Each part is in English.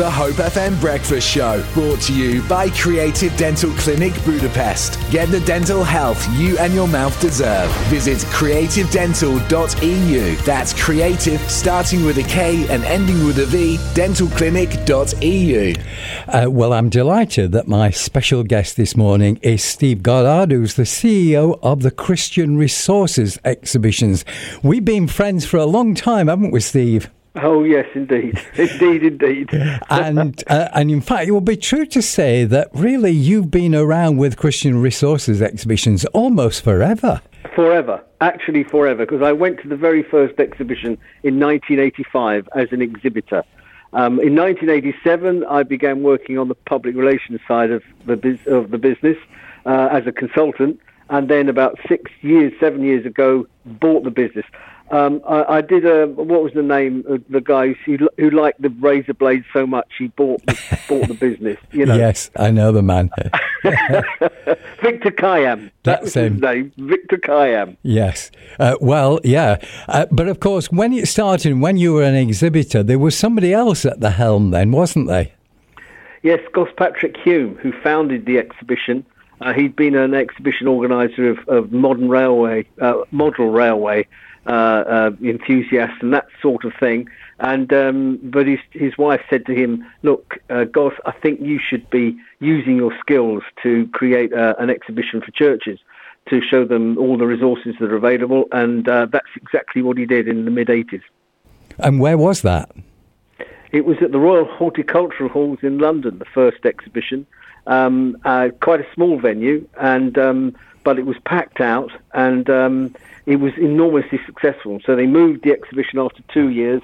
the Hope FM Breakfast Show, brought to you by Kreativ Dental Clinic Budapest. Get the dental health you and your mouth deserve. Visit creativedental.eu. That's creative, starting with a K and ending with a V, dentalclinic.eu. Uh, well, I'm delighted that my special guest this morning is Steve Goddard, who's the CEO of the Christian Resources Exhibitions. We've been friends for a long time, haven't we, Steve? Oh yes, indeed, indeed, indeed. and uh, and in fact, it will be true to say that really you've been around with Christian Resources exhibitions almost forever. Forever, actually forever, because I went to the very first exhibition in 1985 as an exhibitor. Um, in 1987, I began working on the public relations side of the biz- of the business uh, as a consultant, and then about six years, seven years ago, bought the business. Um, I, I, did a what was the name of the guy who, who liked the razor blade so much he bought the, bought the business. You know. Yes, I know the man. Victor Kiam. That's that him. His name, Victor Kiam. Yes. Uh, well, yeah, uh, but of course, when it started, when you were an exhibitor, there was somebody else at the helm, then, wasn't there? Yes, Gospatrick Hume, who founded the exhibition. Uh, he'd been an exhibition organizer of, of modern railway, uh, model railway enthusiast and that sort of thing. And um, but his his wife said to him, "Look, uh, Goss, I think you should be using your skills to create uh, an exhibition for churches." To show them all the resources that are available, and uh, that's exactly what he did in the mid 80s. And where was that? It was at the Royal Horticultural Halls in London, the first exhibition. Um, uh, quite a small venue, and um, but it was packed out, and um, it was enormously successful. So they moved the exhibition after two years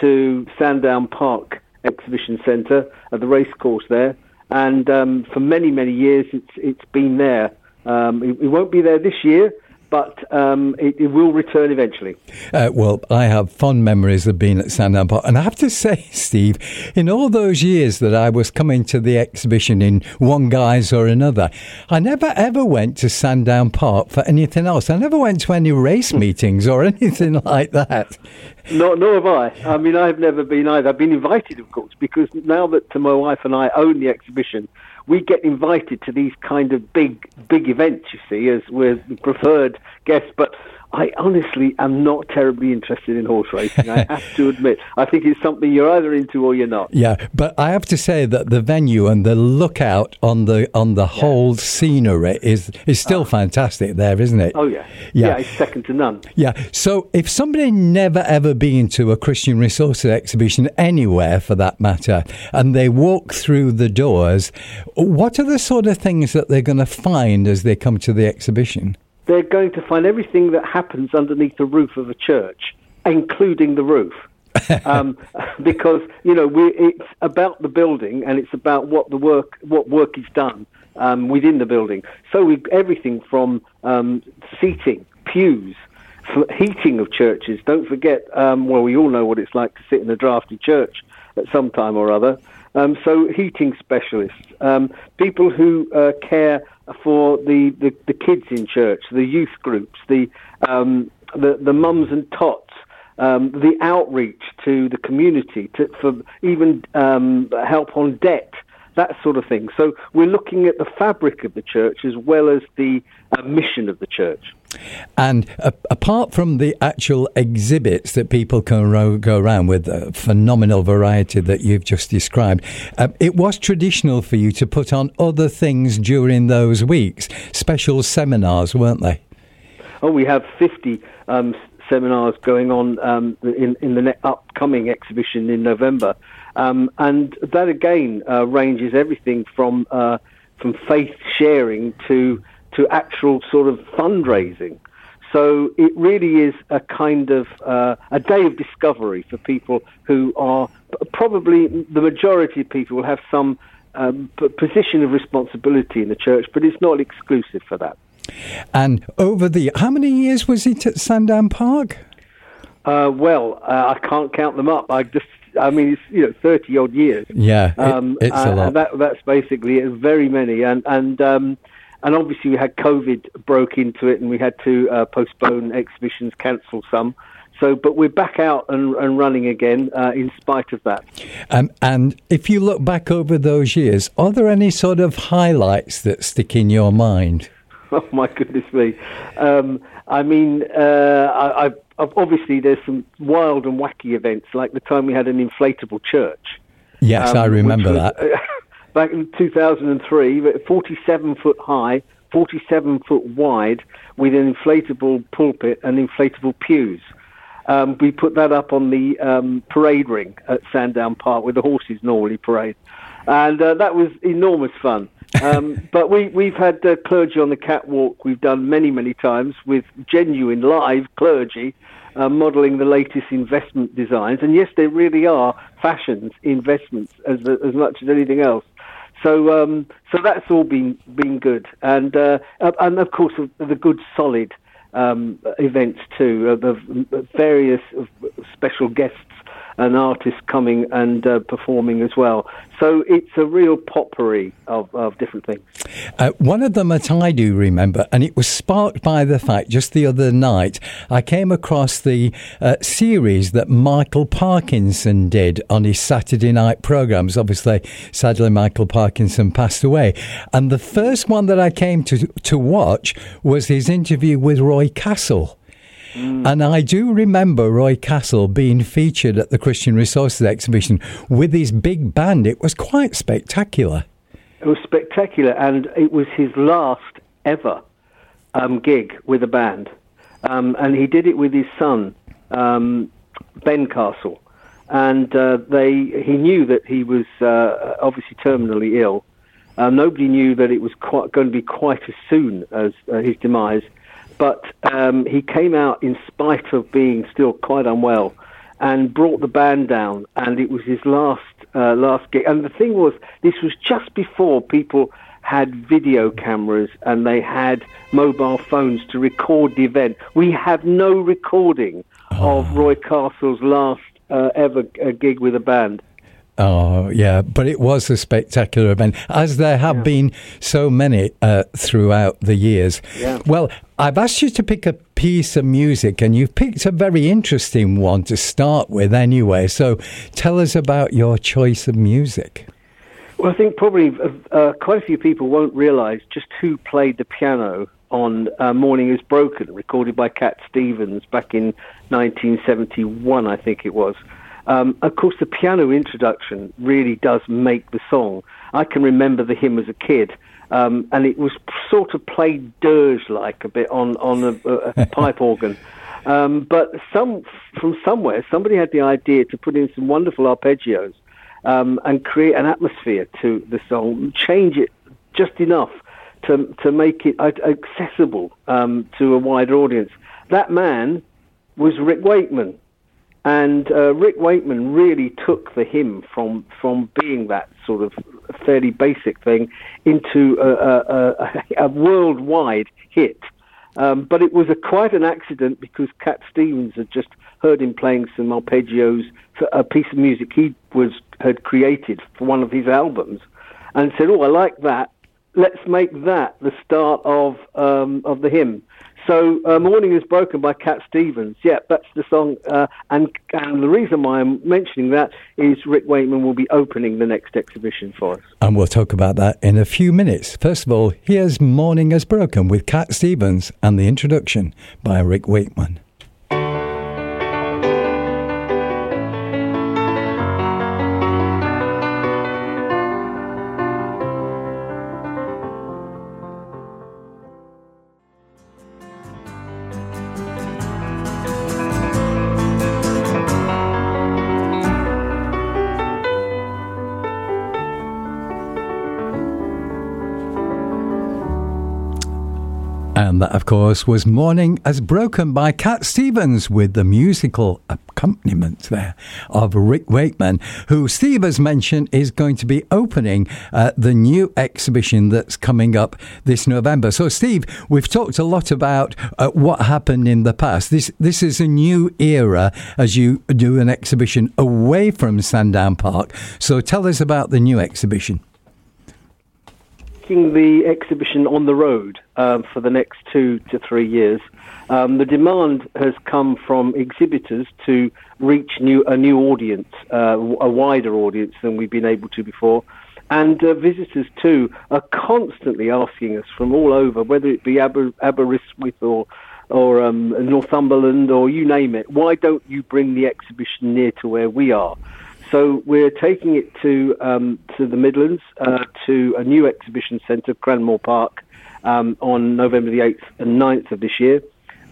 to Sandown Park Exhibition Centre at the racecourse there, and um, for many many years it's it's been there. Um, it, it, won't be there this year, but um, it, it, will return eventually. Uh, well, I have fond memories of being at Sandown Park, and I have to say, Steve, in all those years that I was coming to the exhibition in one guise or another, I never ever went to Sandown Park for anything else. I never went to any race meetings or anything like that. No, nor have I. I mean, I've never been either. I've been invited, of course, because now that my wife and I own the exhibition, we get invited to these kind of big, big events, you see, as we're preferred guests. But I honestly am not terribly interested in horse racing. I have to admit. I think it's something you're either into or you're not. Yeah, but I have to say that the venue and the lookout on the on the yeah. whole scenery is is still oh. fantastic there, isn't it? Oh yeah. yeah, yeah, it's second to none. Yeah. So if somebody never ever been to a Christian Resources exhibition anywhere, for that matter, and they walk through the doors, what are the sort of things that they're going to find as they come to the exhibition? They're going to find everything that happens underneath the roof of a church, including the roof. um, because you know we, it's about the building and it's about what the work what work is done um, within the building. So we, everything from um, seating, pews, heating of churches. Don't forget, um, well, we all know what it's like to sit in a drafty church at some time or other. Um, so heating specialists, um, people who uh, care for the, the, the, kids in church, the youth groups, the um, the, the mums and tots, um, the outreach to the community, to, for even um, help on debt, that sort of thing. So we're looking at the fabric of the church as well as the uh, mission of the church. And uh, apart from the actual exhibits that people can ro- go around with, a phenomenal variety that you've just described, uh, it was traditional for you to put on other things during those weeks, special seminars, weren't they? Oh, we have 50 um, seminars going on um, in, in the upcoming exhibition in November. Um, and that again uh, ranges everything from uh, from faith sharing to to actual sort of fundraising. So it really is a kind of uh, a day of discovery for people who are probably the majority of people will have some um, position of responsibility in the church, but it's not exclusive for that. And over the how many years was it at Sandown Park? Uh, well, uh, I can't count them up. I just I mean, it's you know thirty odd years. Yeah, um, it's a lot. That, that's basically it. Very many, and and um, and obviously we had COVID broke into it, and we had to uh, postpone exhibitions, cancel some. so, but we're back out and, and running again uh, in spite of that. Um, and if you look back over those years, are there any sort of highlights that stick in your mind? Oh my goodness me! Um, I mean, uh, I, I've, obviously there's some wild and wacky events, like the time we had an inflatable church. Yes, um, I remember was, that. Uh, back in 2003, 47 foot high, 47 foot wide, with an inflatable pulpit and inflatable pews. Um, we put that up on the um, parade ring at Sandown Park where the horses normally parade. And uh, that was enormous fun. Um, but we, we've had uh, clergy on the catwalk. We've done many, many times with genuine live clergy uh, modelling the latest in vestment designs. And yes, they really are fashions, in vestments, as, as much as anything else. So, um, so that's all been been good, and uh, and of course the good solid um, events too, uh, the various special guests and artist coming and uh, performing as well. So it's a real potpourri of, of different things. Uh, one of them that I do remember, and it was sparked by the fact just the other night, I came across the uh, series that Michael Parkinson did on his Saturday night programs. Obviously, sadly, Michael Parkinson passed away. And the first one that I came to, to watch was his interview with Roy Castle. Mm. And I do remember Roy Castle being featured at the Christian Resources exhibition with his big band. It was quite spectacular. It was spectacular, and it was his last ever um, gig with a band. Um, and he did it with his son, um, Ben Castle. And uh, they, he knew that he was uh, obviously terminally ill. Uh, nobody knew that it was quite, going to be quite as soon as uh, his demise but um, he came out in spite of being still quite unwell and brought the band down, and it was his last uh, last gig. And the thing was, this was just before people had video cameras and they had mobile phones to record the event. We have no recording oh. of Roy Castle's last uh, ever uh, gig with a band. Oh, yeah, but it was a spectacular event, as there have yeah. been so many uh, throughout the years. Yeah. Well, I've asked you to pick a piece of music, and you've picked a very interesting one to start with anyway. So tell us about your choice of music. Well, I think probably uh, uh quite a few people won't realise just who played the piano on uh, Morning Has Broken, recorded by Cat Stevens back in 1971, I think it was. Um, of course, the piano introduction really does make the song. I can remember the hymn as a kid, um, and it was sort of played dirge-like a bit on on a, a pipe organ. Um, but some from somewhere, somebody had the idea to put in some wonderful arpeggios um, and create an atmosphere to the song, change it just enough to to make it accessible um, to a wider audience. That man was Rick Wakeman. And uh, Rick Wakeman really took the hymn from from being that sort of fairly basic thing into a, a, a, a worldwide hit. Um, but it was a, quite an accident because Cat Stevens had just heard him playing some arpeggios for a piece of music he was had created for one of his albums, and said, "Oh, I like that. Let's make that the start of um, of the hymn." So, uh, Morning Has Broken by Cat Stevens. Yeah, that's the song. Uh, and, and the reason why I'm mentioning that is Rick Wakeman will be opening the next exhibition for us. And we'll talk about that in a few minutes. First of all, here's Morning Has Broken with Cat Stevens and the introduction by Rick Wakeman. That, of course, was Morning Has Broken by Cat Stevens with the musical accompaniment there of Rick Wakeman, who Steve has mentioned is going to be opening uh, the new exhibition that's coming up this November. So, Steve, we've talked a lot about uh, what happened in the past. This, this is a new era as you do an exhibition away from Sandown Park. So, tell us about the new exhibition taking the exhibition on the road um, for the next two to three years. Um, the demand has come from exhibitors to reach new, a new audience, uh, a wider audience than we've been able to before. And uh, visitors too are constantly asking us from all over, whether it be Aber- Aberystwyth or or um, Northumberland or you name it. Why don't you bring the exhibition near to where we are? So we're taking it to um, to the Midlands uh, to a new exhibition centre, Cranmore Park, um, on November the 8th and 9th of this year.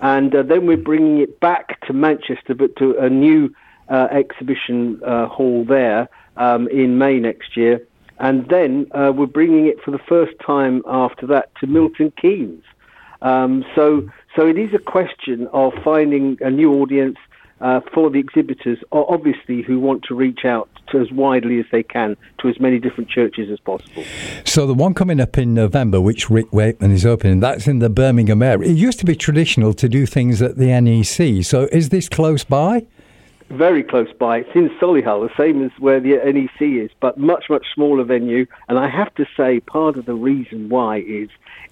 And uh, then we're bringing it back to Manchester, but to a new uh, exhibition uh, hall there um, in May next year. And then uh, we're bringing it for the first time after that to Milton Keynes. Um, so, so it is a question of finding a new audience uh, for the exhibitors, obviously, who want to reach out to as widely as they can to as many different churches as possible. So the one coming up in November, which Rick Wakeman is opening, that's in the Birmingham area. It used to be traditional to do things at the NEC. So is this close by? Very close by. It's in Solihull, the same as where the NEC is, but much, much smaller venue. And I have to say, part of the reason why is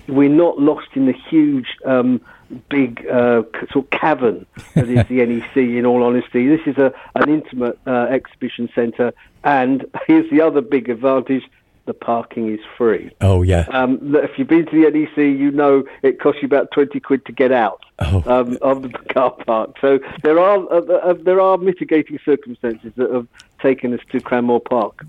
we're not lost in the huge um, big uh, sort of cavern that is the NEC. In all honesty, this is a an intimate uh, exhibition centre, and here's the other big advantage: the parking is free. Oh yeah. Um, if you've been to the NEC, you know it costs you about twenty quid to get out oh. um, of the car park. So there are uh, uh, there are mitigating circumstances that have taken us to Cranmore Park.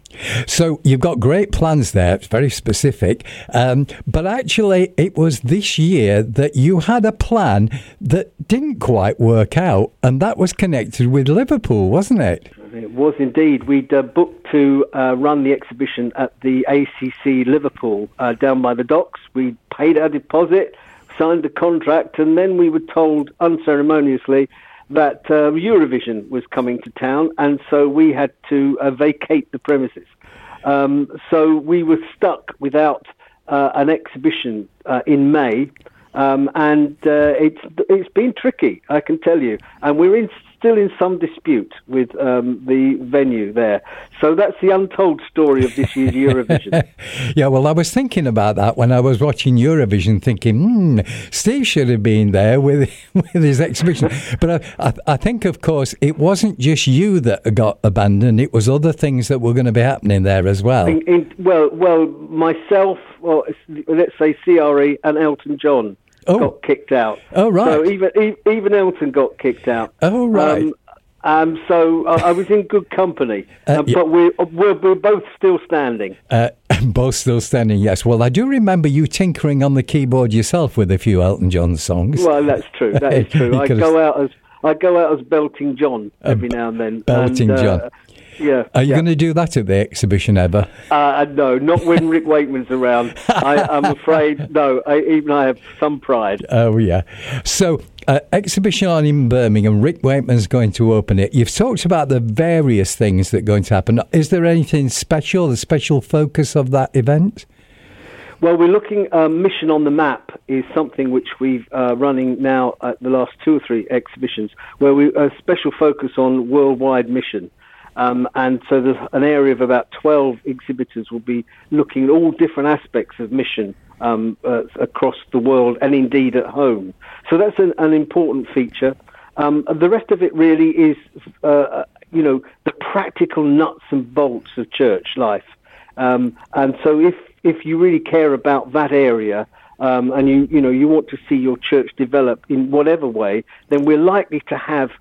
So you've got great plans there. It's very specific, um, but actually, it was this year that you had a plan that didn't quite work out, and that was connected with Liverpool, wasn't it? It was indeed. We'd uh, booked to uh, run the exhibition at the ACC Liverpool uh, down by the docks. We paid our deposit, signed the contract, and then we were told unceremoniously that uh, Eurovision was coming to town, and so we had to uh, vacate the premises. Um, so we were stuck without uh, an exhibition in May. Um, and uh, it's it's been tricky, I can tell you. And we're in still in some dispute with um, the venue there. So that's the untold story of this year's Eurovision. yeah, well, I was thinking about that when I was watching Eurovision, thinking, hmm, Steve should have been there with with his exhibition. but I, I, I, think, of course, it wasn't just you that got abandoned; it was other things that were going to be happening there as well. In, in, well, well, myself, well, let's say CRE and Elton John oh. got kicked out. Oh right. So even even Elton got kicked out. Oh right. Um, um, so I, I, was in good company, uh, uh, yeah. but we're, we're, we're, both still standing. Uh, both still standing, yes. Well, I do remember you tinkering on the keyboard yourself with a few Elton John songs. Well, that's true. That is true. I go out as I go out as Belting John every now and then. Belting and, uh, John. Yeah. Are you yeah. going to do that at the exhibition ever? Uh, no, not when Rick Wakeman's around. I, am afraid, no, I, even I have some pride. Oh, yeah. So, uh, exhibition on in Birmingham, Rick Wakeman's going to open it. You've talked about the various things that are going to happen. Is there anything special, the special focus of that event? Well, we're looking. Um, Mission on the Map is something which we've uh, running now at the last two or three exhibitions, where we a special focus on worldwide mission. Um, and so there's an area of about 12 exhibitors will be looking at all different aspects of mission um, uh, across the world and indeed at home. So that's an, an important feature. Um, the rest of it really is, uh, uh, you know, the practical nuts and bolts of church life. Um, and so if, if you really care about that area, um, and you, you know, you want to see your church develop in whatever way, then we're likely to have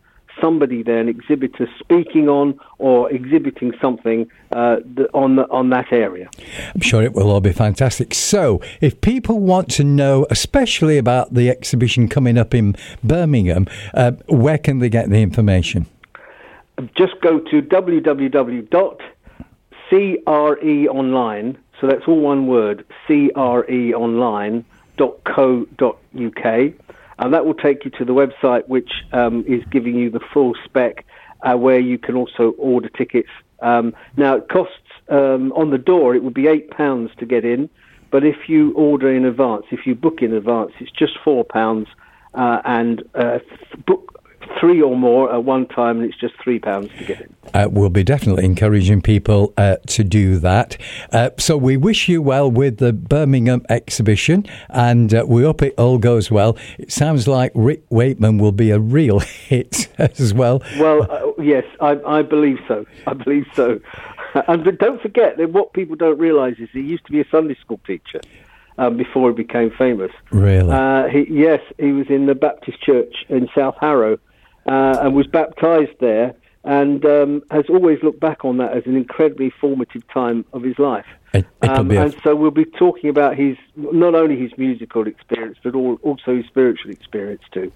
somebody there, an exhibitor, speaking on or exhibiting something uh, on the, on that area. I'm sure it will all be fantastic. So, if people want to know, especially about the exhibition coming up in Birmingham, uh, where can they get the information? Just go to www.creonline. So that's all one word, creonline.co.uk and that will take you to the website, which um, is giving you the full spec, uh, where you can also order tickets. Um, now, it costs um, on the door; it would be eight pounds to get in, but if you order in advance, if you book in advance, it's just four pounds, uh, and uh, book three or more at one time, and it's just three pounds to get in. Uh, we'll be definitely encouraging people uh, to do that. Uh, so we wish you well with the Birmingham exhibition, and uh, we hope it all goes well. It sounds like Rick Wakeman will be a real hit as well. Well, uh, yes, I, I, believe so. I believe so. and but don't forget that what people don't realise is he used to be a Sunday school teacher. Um, before he became famous, really? Uh, he, yes, he was in the Baptist Church in South Harrow, uh, and was baptized there and um, has always looked back on that as an incredibly formative time of his life. It, um, and so we'll be talking about his not only his musical experience but all, also his spiritual experience too.